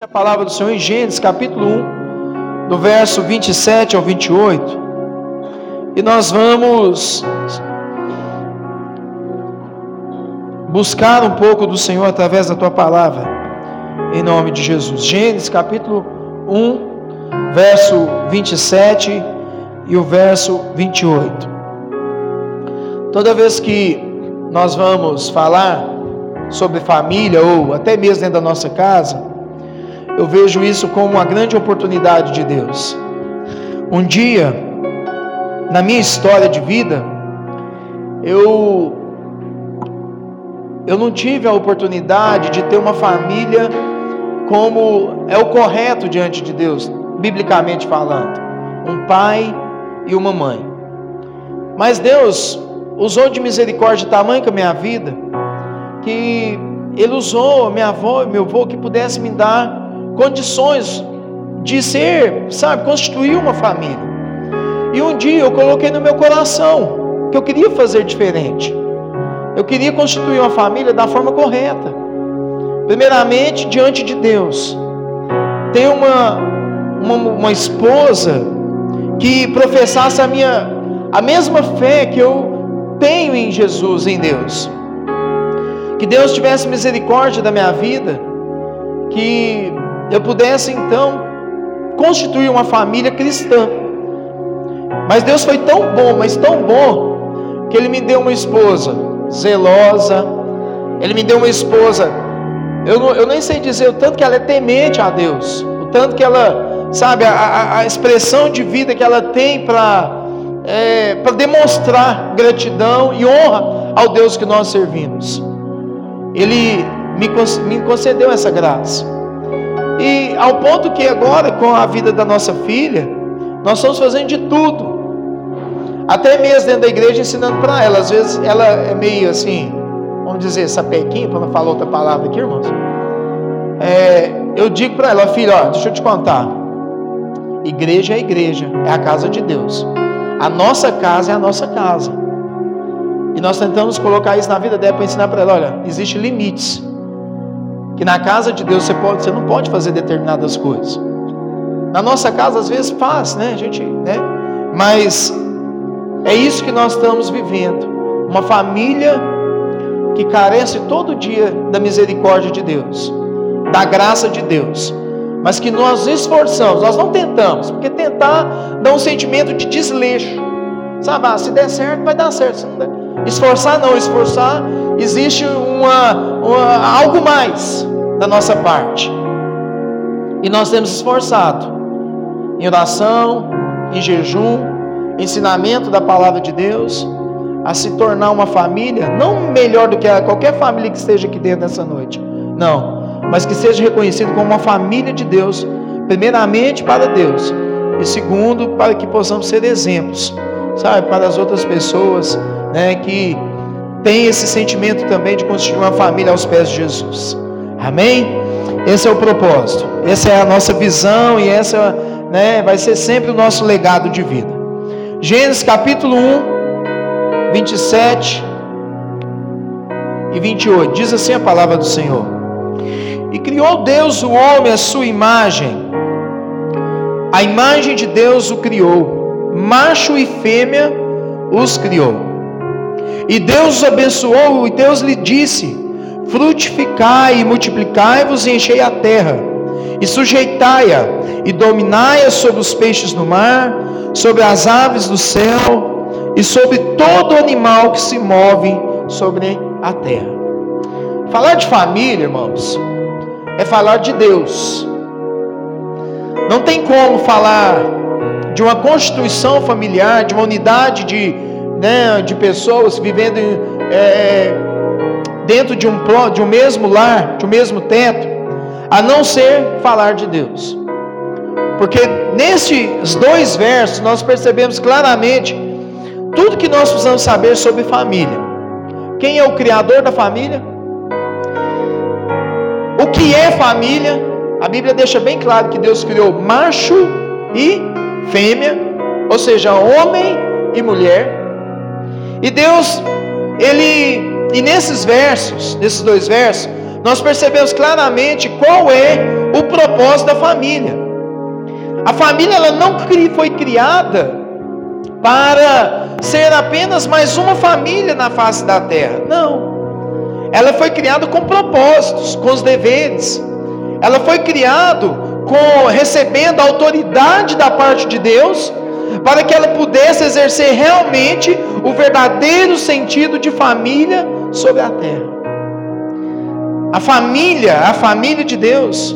A palavra do Senhor em Gênesis, capítulo 1, do verso 27 ao 28. E nós vamos buscar um pouco do Senhor através da tua palavra, em nome de Jesus. Gênesis, capítulo 1, verso 27 e o verso 28. Toda vez que nós vamos falar sobre família ou até mesmo dentro da nossa casa, eu vejo isso como uma grande oportunidade de Deus. Um dia, na minha história de vida, eu eu não tive a oportunidade de ter uma família como é o correto diante de Deus, biblicamente falando, um pai e uma mãe. Mas Deus usou de misericórdia tamanho com a minha vida, que Ele usou a minha avó e meu avô que pudesse me dar condições de ser, sabe, constituir uma família. E um dia eu coloquei no meu coração que eu queria fazer diferente. Eu queria constituir uma família da forma correta. Primeiramente, diante de Deus. Ter uma, uma, uma esposa que professasse a minha a mesma fé que eu tenho em Jesus, em Deus. Que Deus tivesse misericórdia da minha vida, que eu pudesse então constituir uma família cristã. Mas Deus foi tão bom, mas tão bom, que Ele me deu uma esposa zelosa, Ele me deu uma esposa, eu, eu nem sei dizer o tanto que ela é temente a Deus, o tanto que ela, sabe, a, a expressão de vida que ela tem para é, demonstrar gratidão e honra ao Deus que nós servimos. Ele me, me concedeu essa graça. E ao ponto que agora, com a vida da nossa filha, nós estamos fazendo de tudo. Até mesmo dentro da igreja ensinando para ela. Às vezes ela é meio assim, vamos dizer, sapequinha, para não falar outra palavra aqui, irmãos. É, eu digo para ela, filha, ó, deixa eu te contar. Igreja é igreja, é a casa de Deus. A nossa casa é a nossa casa. E nós tentamos colocar isso na vida dela para ensinar para ela, olha, existem limites que na casa de Deus você, pode, você não pode fazer determinadas coisas. Na nossa casa às vezes faz, né? A gente, né? Mas é isso que nós estamos vivendo. Uma família que carece todo dia da misericórdia de Deus, da graça de Deus, mas que nós esforçamos, nós não tentamos, porque tentar dá um sentimento de desleixo. Sabe, ah, se der certo, vai dar certo. Se não der, Esforçar não, esforçar existe uma, uma, algo mais da nossa parte. E nós temos esforçado em oração, em jejum, ensinamento da palavra de Deus, a se tornar uma família, não melhor do que qualquer família que esteja aqui dentro dessa noite, não, mas que seja reconhecido como uma família de Deus, primeiramente para Deus, e segundo, para que possamos ser exemplos, sabe, para as outras pessoas né, que tem esse sentimento também de constituir uma família aos pés de Jesus. Amém? Esse é o propósito, essa é a nossa visão e essa né, vai ser sempre o nosso legado de vida. Gênesis capítulo 1, 27 e 28, diz assim a palavra do Senhor: E criou Deus o homem à sua imagem, a imagem de Deus o criou, macho e fêmea os criou. E Deus os abençoou, e Deus lhe disse: Frutificai e multiplicai-vos e enchei a terra, e sujeitai-a, e dominai-a sobre os peixes do mar, sobre as aves do céu, e sobre todo animal que se move sobre a terra. Falar de família, irmãos, é falar de Deus. Não tem como falar de uma constituição familiar, de uma unidade de né, de pessoas vivendo é, dentro de um, de um mesmo lar, de um mesmo teto, a não ser falar de Deus. Porque nesses dois versos nós percebemos claramente tudo que nós precisamos saber sobre família. Quem é o criador da família? O que é família? A Bíblia deixa bem claro que Deus criou macho e fêmea, ou seja, homem e mulher. E Deus, ele, e nesses versos, nesses dois versos, nós percebemos claramente qual é o propósito da família. A família ela não foi criada para ser apenas mais uma família na face da terra. Não. Ela foi criada com propósitos, com os deveres. Ela foi criada com recebendo a autoridade da parte de Deus para que ela pudesse exercer realmente o verdadeiro sentido de família sobre a terra. A família, a família de Deus,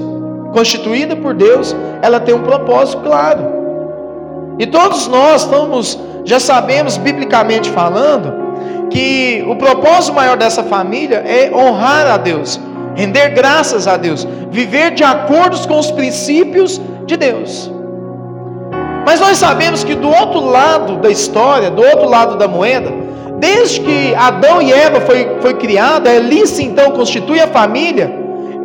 constituída por Deus, ela tem um propósito claro. E todos nós estamos, já sabemos biblicamente falando, que o propósito maior dessa família é honrar a Deus, render graças a Deus, viver de acordo com os princípios de Deus. Mas nós sabemos que do outro lado da história, do outro lado da moeda, desde que Adão e Eva foi, foi criada, ali se então constitui a família,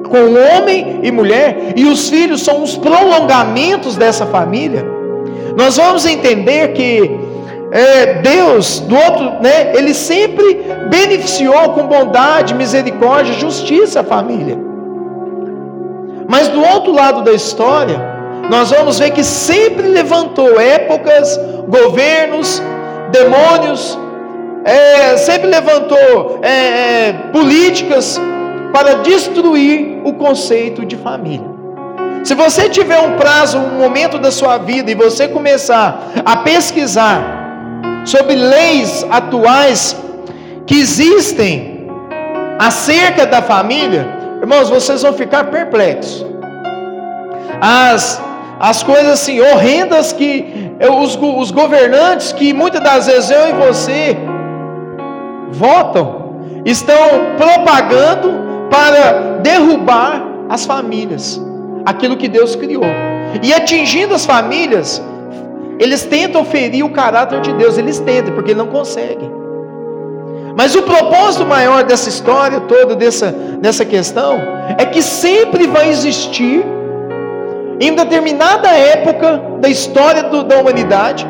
com homem e mulher, e os filhos são os prolongamentos dessa família. Nós vamos entender que é, Deus, do outro, né, Ele sempre beneficiou com bondade, misericórdia, justiça a família. Mas do outro lado da história, nós vamos ver que sempre levantou épocas, governos, demônios, é, sempre levantou é, é, políticas para destruir o conceito de família. Se você tiver um prazo, um momento da sua vida e você começar a pesquisar sobre leis atuais que existem acerca da família, irmãos, vocês vão ficar perplexos. As as coisas assim horrendas que os, os governantes, que muitas das vezes eu e você votam, estão propagando para derrubar as famílias, aquilo que Deus criou. E atingindo as famílias, eles tentam ferir o caráter de Deus, eles tentam, porque não conseguem. Mas o propósito maior dessa história toda, dessa, dessa questão, é que sempre vai existir em determinada época da história do, da humanidade,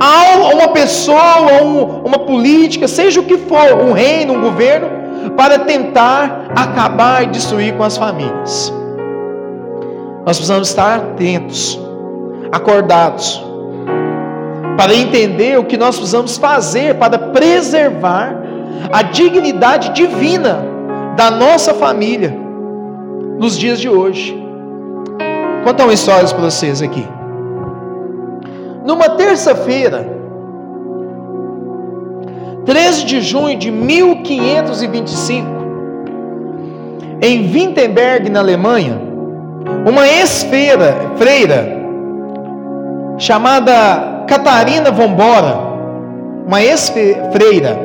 há uma pessoa, um, uma política, seja o que for, um reino, um governo, para tentar acabar e destruir com as famílias. Nós precisamos estar atentos, acordados, para entender o que nós precisamos fazer para preservar a dignidade divina da nossa família nos dias de hoje. Contar uma história para vocês aqui. Numa terça-feira, 13 de junho de 1525, em Wittenberg, na Alemanha, uma ex-freira chamada Catarina Vombora, uma ex-freira,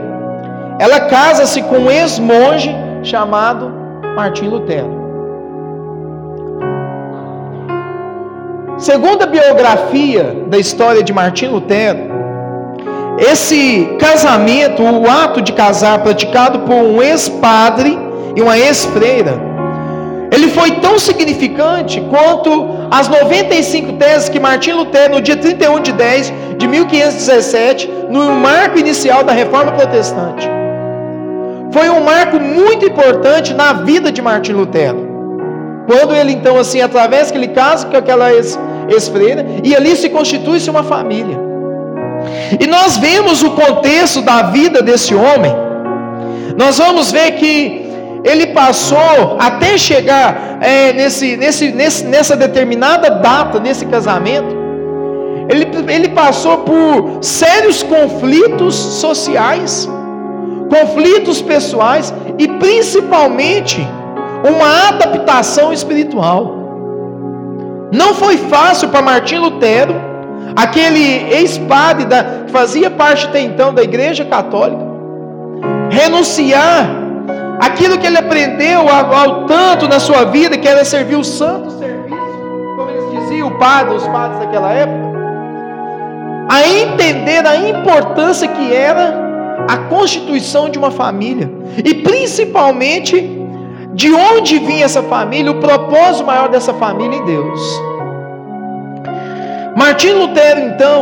ela casa-se com um ex-monge chamado Martim Lutero. Segundo a biografia da história de Martim Lutero, esse casamento, o ato de casar praticado por um ex-padre e uma ex-freira, ele foi tão significante quanto as 95 teses que Martim Lutero, no dia 31 de 10 de 1517, no marco inicial da reforma protestante. Foi um marco muito importante na vida de Martim Lutero. Quando ele então assim atravessa que ele casa com aquela ex-freira e ali se constitui-se uma família. E nós vemos o contexto da vida desse homem. Nós vamos ver que ele passou até chegar é, nesse, nesse, nesse, nessa determinada data, nesse casamento, ele, ele passou por sérios conflitos sociais, conflitos pessoais e principalmente uma adaptação espiritual. Não foi fácil para Martim Lutero, aquele ex-padre que fazia parte até então da Igreja Católica, renunciar aquilo que ele aprendeu ao, ao tanto na sua vida, que era servir o santo serviço, como eles diziam, o padre, os padres daquela época, a entender a importância que era a constituição de uma família, e principalmente de onde vinha essa família, o propósito maior dessa família em Deus. Martim Lutero, então,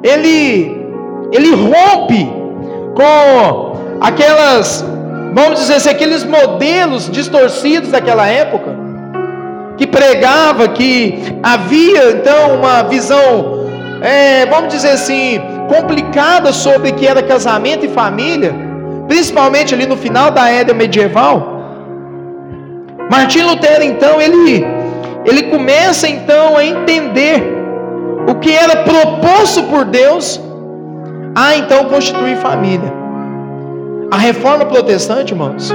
ele, ele rompe com aquelas vamos dizer assim, aqueles modelos distorcidos daquela época, que pregava que havia então uma visão, é, vamos dizer assim, complicada sobre o que era casamento e família, principalmente ali no final da era medieval. Martim Lutero então ele ele começa então a entender o que era proposto por Deus a então constituir família. A reforma protestante, irmãos,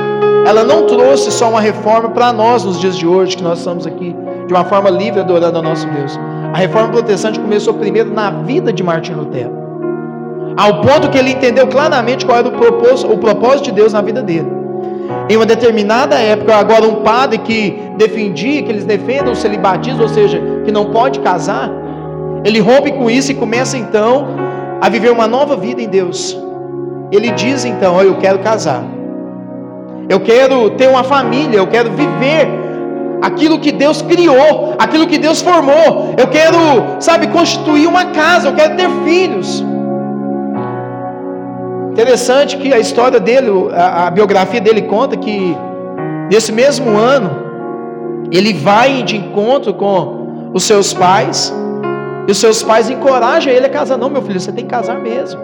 ela não trouxe só uma reforma para nós nos dias de hoje, que nós estamos aqui de uma forma livre adorando ao nosso Deus. A reforma protestante começou primeiro na vida de Martim Lutero, ao ponto que ele entendeu claramente qual era o propósito, o propósito de Deus na vida dele. Em uma determinada época, agora um padre que defendia, que eles defendam o celibatismo, ou seja, que não pode casar, ele rompe com isso e começa então a viver uma nova vida em Deus. Ele diz então: oh, Eu quero casar, eu quero ter uma família, eu quero viver aquilo que Deus criou, aquilo que Deus formou. Eu quero, sabe, constituir uma casa, eu quero ter filhos. Interessante que a história dele, a, a biografia dele conta que nesse mesmo ano ele vai de encontro com os seus pais e os seus pais encorajam ele a casar. Não, meu filho, você tem que casar mesmo.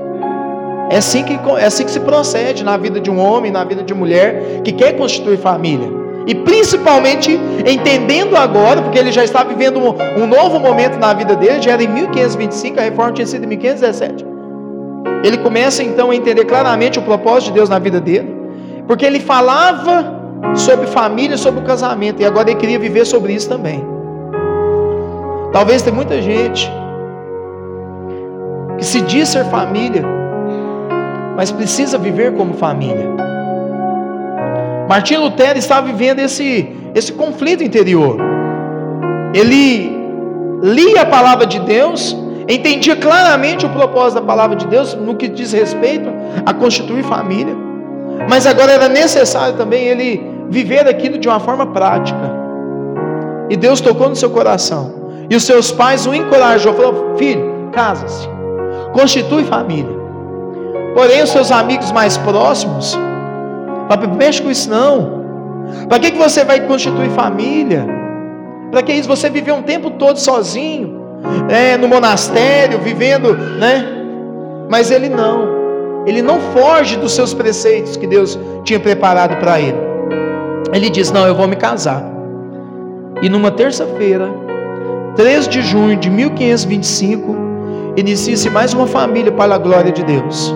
É assim que, é assim que se procede na vida de um homem, na vida de uma mulher que quer constituir família. E principalmente entendendo agora, porque ele já está vivendo um, um novo momento na vida dele, já era em 1525, a reforma tinha sido em 1517. Ele começa então a entender claramente o propósito de Deus na vida dele, porque ele falava sobre família, sobre o casamento, e agora ele queria viver sobre isso também. Talvez tem muita gente que se diz ser família, mas precisa viver como família. Martim Lutero estava vivendo esse, esse conflito interior. Ele lia a palavra de Deus, entendia claramente o propósito da palavra de Deus no que diz respeito a constituir família, mas agora era necessário também ele viver aquilo de uma forma prática. E Deus tocou no seu coração. E os seus pais o encorajou, falou: "Filho, casa-se. Constitui família". Porém, os seus amigos mais próximos, não mexe com isso não. Para que, que você vai constituir família? Para que isso? Você viveu um tempo todo sozinho é, no monastério, vivendo, né? Mas ele não. Ele não foge dos seus preceitos que Deus tinha preparado para ele. Ele diz: Não, eu vou me casar. E numa terça-feira, 3 de junho de 1525, inicia-se mais uma família para a glória de Deus.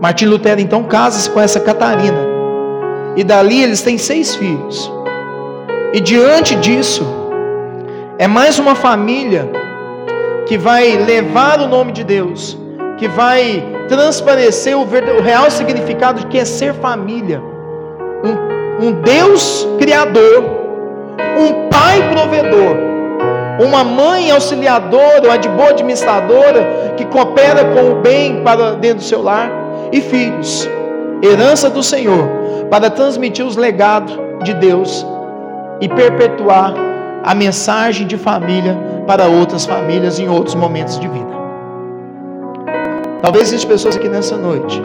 Martim Lutero então casa-se com essa Catarina. E dali eles têm seis filhos. E diante disso, é mais uma família que vai levar o nome de Deus, que vai transparecer o, real significado de que é ser família. Um, um Deus criador, um pai provedor, uma mãe auxiliadora, uma de boa administradora, que coopera com o bem para dentro do seu lar, e filhos, herança do Senhor, para transmitir os legados de Deus e perpetuar a mensagem de família para outras famílias em outros momentos de vida. Talvez existam pessoas aqui nessa noite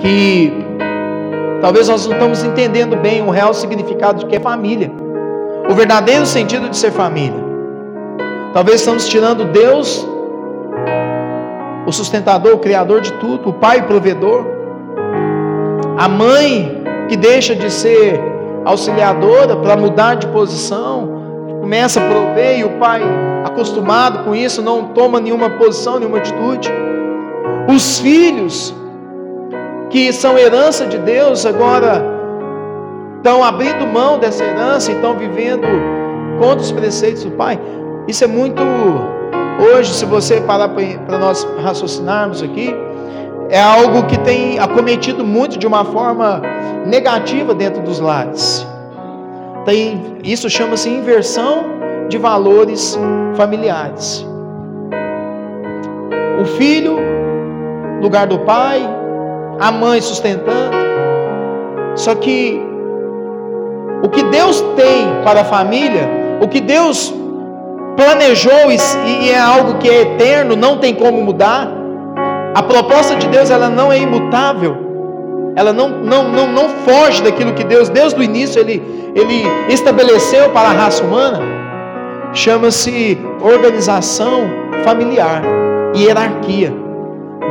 que talvez nós não estamos entendendo bem o real significado de que é família, o verdadeiro sentido de ser família. Talvez estamos tirando Deus, o sustentador, o criador de tudo, o pai provedor, a mãe que deixa de ser auxiliadora para mudar de posição, começa a prover e o pai, acostumado com isso, não toma nenhuma posição, nenhuma atitude. Os filhos, que são herança de Deus, agora estão abrindo mão dessa herança e estão vivendo contra os preceitos do pai. Isso é muito. Hoje, se você parar para nós raciocinarmos aqui, é algo que tem acometido muito de uma forma negativa dentro dos lares. Tem, isso chama-se inversão de valores familiares. O filho, lugar do pai, a mãe sustentando. Só que o que Deus tem para a família, o que Deus planejou e é algo que é eterno, não tem como mudar. A proposta de Deus ela não é imutável. ela não, não, não, não foge daquilo que Deus, desde o início, ele, ele estabeleceu para a raça humana, chama-se organização familiar, hierarquia.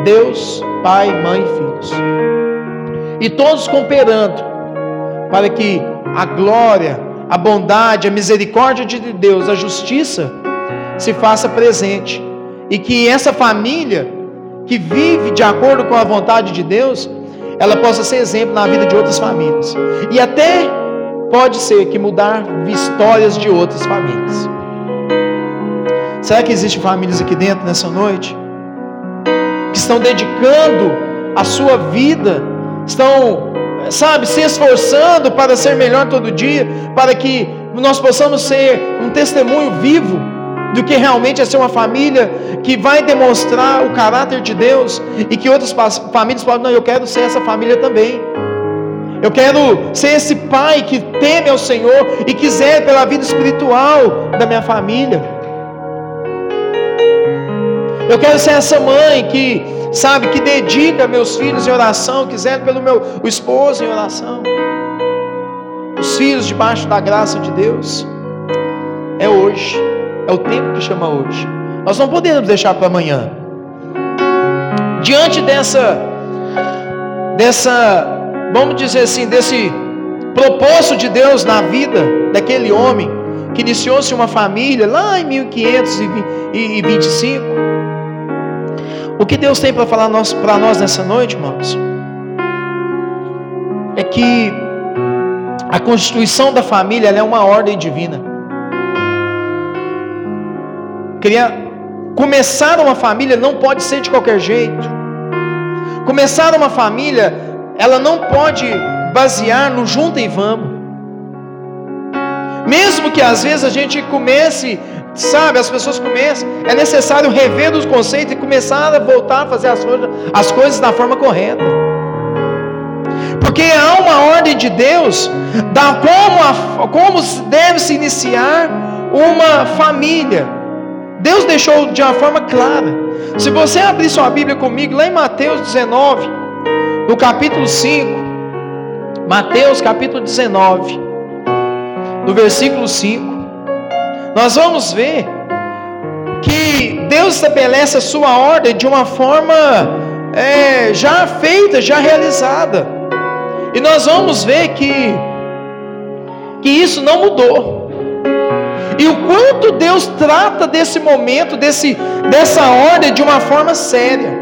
Deus, Pai, Mãe e Filhos. E todos cooperando para que a glória, a bondade, a misericórdia de Deus, a justiça se faça presente. E que essa família que vive de acordo com a vontade de Deus, ela possa ser exemplo na vida de outras famílias. E até pode ser que mudar histórias de outras famílias. Será que existem famílias aqui dentro nessa noite? Que estão dedicando a sua vida, estão, sabe, se esforçando para ser melhor todo dia, para que nós possamos ser um testemunho vivo do que realmente é ser uma família que vai demonstrar o caráter de Deus e que outras famílias falam: não, eu quero ser essa família também. Eu quero ser esse pai que teme ao Senhor e quiser pela vida espiritual da minha família. Eu quero ser essa mãe que, sabe, que dedica meus filhos em oração, quiser pelo meu o esposo em oração. Os filhos debaixo da graça de Deus. É hoje. É o tempo que chama hoje. Nós não podemos deixar para amanhã. Diante dessa, dessa, vamos dizer assim, desse propósito de Deus na vida daquele homem que iniciou-se uma família lá em 1525. O que Deus tem para falar para nós nessa noite, irmãos, é que a constituição da família é uma ordem divina. Queria começar uma família não pode ser de qualquer jeito. Começar uma família, ela não pode basear no junto e vamos. Mesmo que às vezes a gente comece, sabe, as pessoas comecem, é necessário rever os conceitos e começar a voltar a fazer as coisas, as coisas da forma correta. Porque há uma ordem de Deus da como, a, como deve se iniciar uma família. Deus deixou de uma forma clara. Se você abrir sua Bíblia comigo, lá em Mateus 19, no capítulo 5, Mateus capítulo 19, no versículo 5, nós vamos ver que Deus estabelece a sua ordem de uma forma é, já feita, já realizada. E nós vamos ver que, que isso não mudou. E o quanto Deus trata desse momento, desse, dessa ordem de uma forma séria.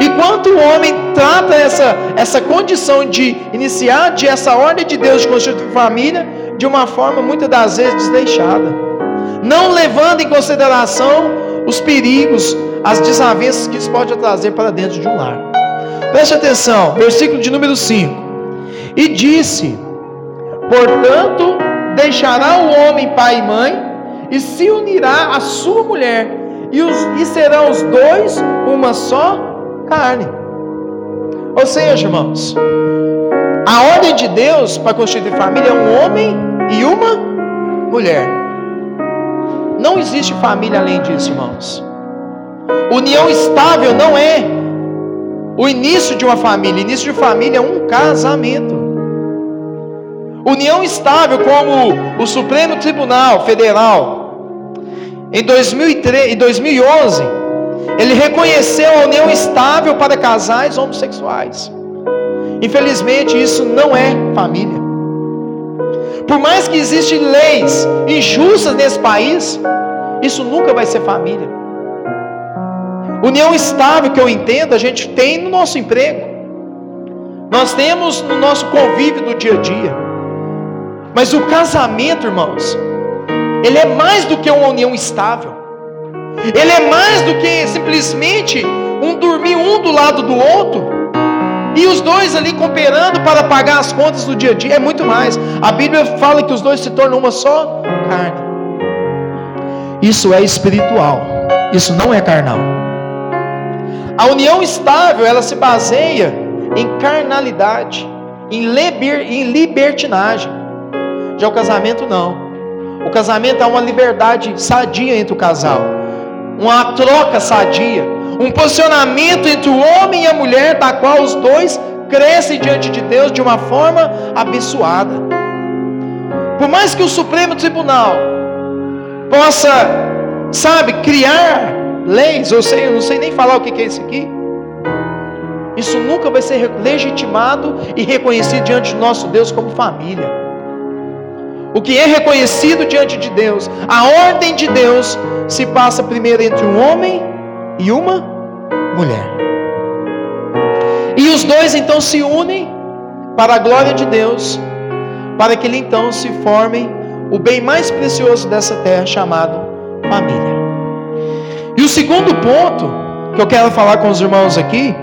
E quanto o homem trata essa, essa condição de iniciar de essa ordem de Deus de constituir família de uma forma muitas das vezes desleixada, não levando em consideração os perigos, as desavenças que isso pode trazer para dentro de um lar. Preste atenção, versículo de número 5. E disse: Portanto, deixará o homem pai e mãe e se unirá à sua mulher, e, os, e serão os dois uma só carne. Ou seja, irmãos, a ordem de Deus para constituir família é um homem e uma mulher. Não existe família além disso, irmãos. União estável não é o início de uma família. Início de família é um casamento. União estável como o Supremo Tribunal Federal, em, 2003, em 2011, ele reconheceu a união estável para casais homossexuais. Infelizmente, isso não é família. Por mais que existem leis injustas nesse país, isso nunca vai ser família. União estável que eu entendo, a gente tem no nosso emprego. Nós temos no nosso convívio do dia a dia. Mas o casamento, irmãos, ele é mais do que uma união estável. Ele é mais do que simplesmente um dormir um do lado do outro e os dois ali cooperando para pagar as contas do dia a dia. É muito mais. A Bíblia fala que os dois se tornam uma só carne. Isso é espiritual. Isso não é carnal. A união estável, ela se baseia em carnalidade, em, liber, em libertinagem. Já o casamento não. O casamento é uma liberdade sadia entre o casal, uma troca sadia, um posicionamento entre o homem e a mulher, da qual os dois crescem diante de Deus de uma forma abençoada. Por mais que o Supremo Tribunal possa, sabe, criar leis, eu sei, eu não sei nem falar o que é isso aqui. Isso nunca vai ser legitimado e reconhecido diante de nosso Deus como família. O que é reconhecido diante de Deus, a ordem de Deus se passa primeiro entre um homem e uma mulher. E os dois então se unem para a glória de Deus, para que ele então se formem o bem mais precioso dessa terra chamado família. E o segundo ponto que eu quero falar com os irmãos aqui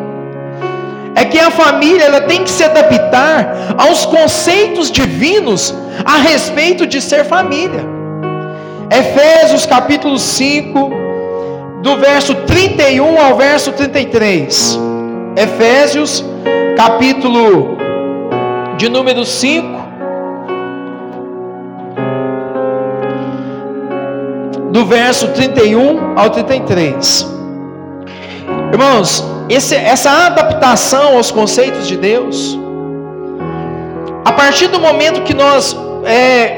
é que a família ela tem que se adaptar aos conceitos divinos a respeito de ser família. Efésios capítulo 5, do verso 31 ao verso 33. Efésios capítulo de número 5, do verso 31 ao 33. Irmãos, esse, essa adaptação aos conceitos de Deus, a partir do momento que nós é,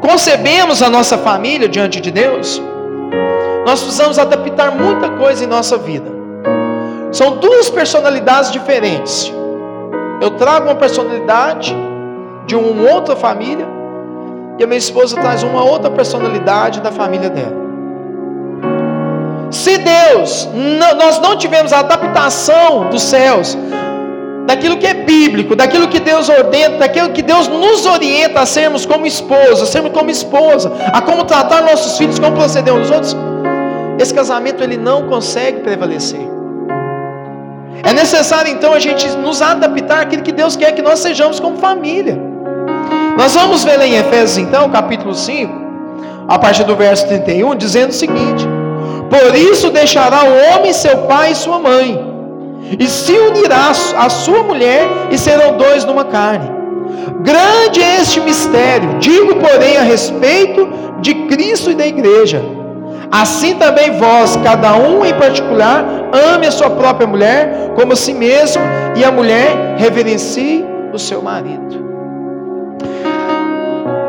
concebemos a nossa família diante de Deus, nós precisamos adaptar muita coisa em nossa vida. São duas personalidades diferentes. Eu trago uma personalidade de uma outra família e a minha esposa traz uma outra personalidade da família dela. Se Deus, nós não tivemos a adaptação dos céus, daquilo que é bíblico, daquilo que Deus ordena, daquilo que Deus nos orienta a sermos como esposa, sermos como esposa, a como tratar nossos filhos, como proceder uns outros, esse casamento ele não consegue prevalecer. É necessário então a gente nos adaptar àquilo que Deus quer que nós sejamos como família. Nós vamos ver em Efésios então, capítulo 5, a partir do verso 31, dizendo o seguinte: por isso deixará o homem seu pai e sua mãe, e se unirá à sua mulher, e serão dois numa carne. Grande é este mistério, digo, porém, a respeito de Cristo e da igreja. Assim também vós, cada um em particular, ame a sua própria mulher como a si mesmo, e a mulher reverencie o seu marido.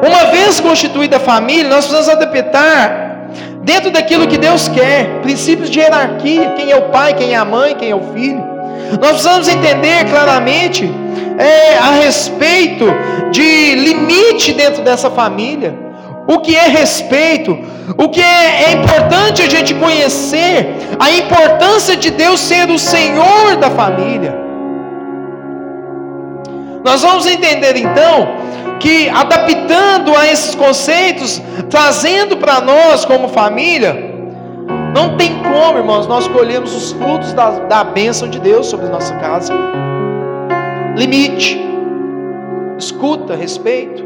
Uma vez constituída a família, nós precisamos adaptar dentro daquilo que Deus quer, princípios de hierarquia, quem é o pai, quem é a mãe, quem é o filho. Nós precisamos entender claramente é, a respeito de limite dentro dessa família. O que é respeito, o que é, é importante a gente conhecer, a importância de Deus ser o Senhor da família. Nós vamos entender então que adaptando a esses conceitos, trazendo para nós como família, não tem como, irmãos, nós colhemos os frutos da, da bênção de Deus sobre nossa casa. Limite, escuta, respeito,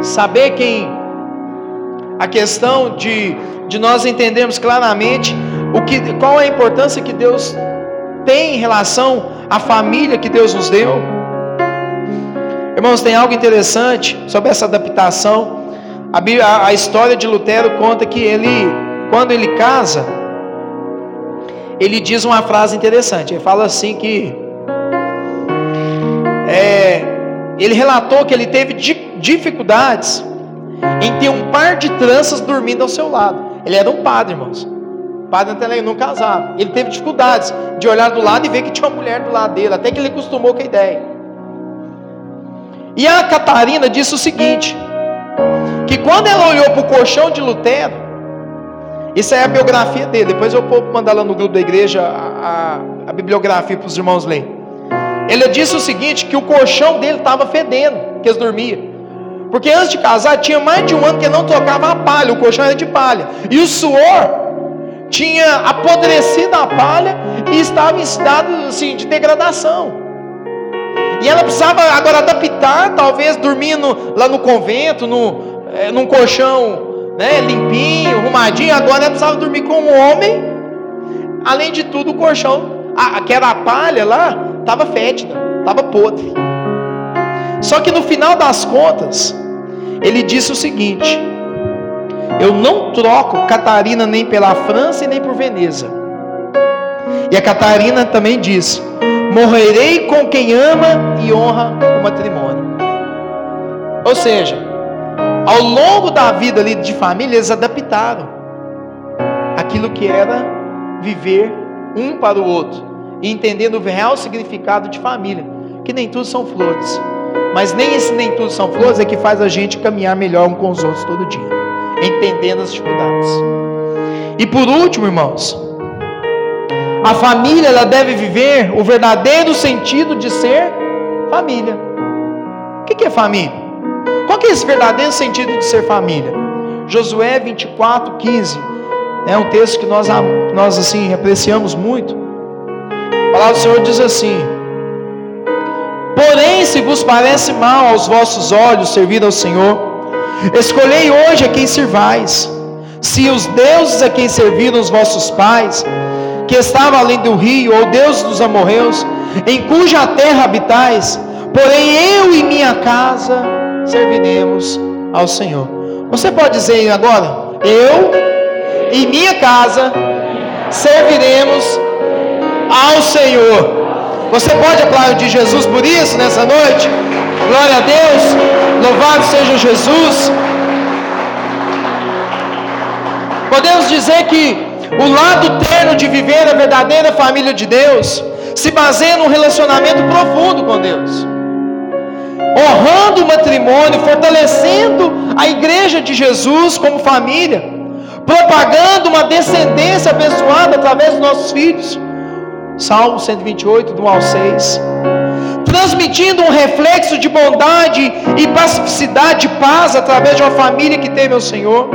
saber quem. A questão de, de nós entendermos claramente o que, qual é a importância que Deus tem em relação à família que Deus nos deu. Irmãos, tem algo interessante sobre essa adaptação. A, a, história de Lutero conta que ele, quando ele casa, ele diz uma frase interessante. Ele fala assim que é, ele relatou que ele teve dificuldades em ter um par de tranças dormindo ao seu lado. Ele era um padre, irmãos. O padre não casava. Ele teve dificuldades de olhar do lado e ver que tinha uma mulher do lado dele, até que ele acostumou com a ideia. E a Catarina disse o seguinte: que quando ela olhou para o colchão de Lutero, isso é a biografia dele, depois eu vou mandar lá no grupo da igreja a, a, a bibliografia para os irmãos lerem. Ele disse o seguinte: que o colchão dele estava fedendo, que eles dormiam. Porque antes de casar, tinha mais de um ano que ele não tocava a palha, o colchão era de palha. E o suor tinha apodrecido a palha e estava em estado assim, de degradação. E ela precisava agora adaptar, talvez dormindo lá no convento, no, é, num colchão né, limpinho, arrumadinho. Agora ela precisava dormir com um homem. Além de tudo, o colchão, a, que palha lá, estava fétida, estava podre. Só que no final das contas, ele disse o seguinte: Eu não troco Catarina nem pela França e nem por Veneza. E a Catarina também disse: Morrerei com quem ama e honra o matrimônio. Ou seja, ao longo da vida ali de família, eles adaptaram aquilo que era viver um para o outro, e entendendo o real significado de família, que nem tudo são flores, mas nem esse nem tudo são flores é que faz a gente caminhar melhor um com os outros todo dia, entendendo as dificuldades. E por último, irmãos, a família ela deve viver o verdadeiro sentido de ser família. O que é família? Qual é esse verdadeiro sentido de ser família? Josué 24, 15 é um texto que nós, nós assim apreciamos muito. A palavra do Senhor diz assim: Porém, se vos parece mal aos vossos olhos servir ao Senhor, escolhei hoje a quem servais. Se os deuses a quem serviram os vossos pais, que estavam além do rio, ou deuses dos amorreus, em cuja terra habitais, porém eu e minha casa serviremos ao Senhor. Você pode dizer agora? Eu e minha casa serviremos ao Senhor. Você pode aplaudir Jesus por isso nessa noite? Glória a Deus, louvado seja Jesus. Podemos dizer que o lado terno de viver a verdadeira família de Deus se baseia num relacionamento profundo com Deus, honrando o matrimônio, fortalecendo a igreja de Jesus como família propagando uma descendência abençoada através dos nossos filhos. Salmo 128, do 1 ao 6. Transmitindo um reflexo de bondade e pacificidade e paz através de uma família que teme ao Senhor.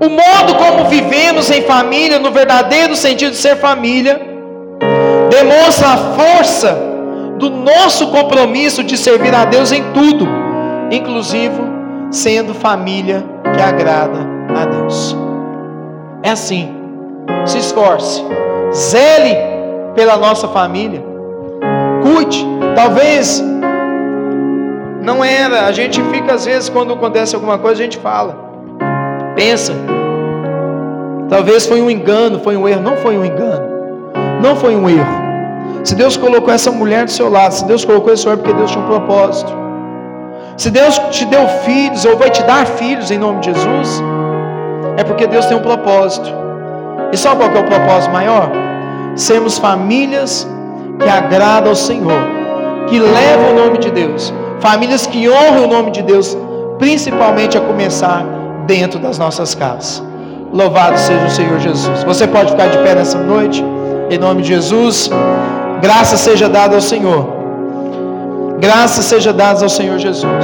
O modo como vivemos em família, no verdadeiro sentido de ser família, demonstra a força do nosso compromisso de servir a Deus em tudo, inclusive sendo família que agrada a Deus. É assim. Se esforce. Zele pela nossa família. Cuide. Talvez não era. A gente fica às vezes quando acontece alguma coisa, a gente fala. Pensa. Talvez foi um engano, foi um erro. Não foi um engano. Não foi um erro. Se Deus colocou essa mulher do seu lado, se Deus colocou esse homem porque Deus tinha um propósito. Se Deus te deu filhos ou vai te dar filhos em nome de Jesus, é porque Deus tem um propósito. E sabe qual é o propósito maior? Sermos famílias que agradam ao Senhor, que levam o nome de Deus, famílias que honram o nome de Deus, principalmente a começar dentro das nossas casas. Louvado seja o Senhor Jesus. Você pode ficar de pé nessa noite, em nome de Jesus. Graça seja dada ao Senhor. Graças seja dadas ao Senhor Jesus.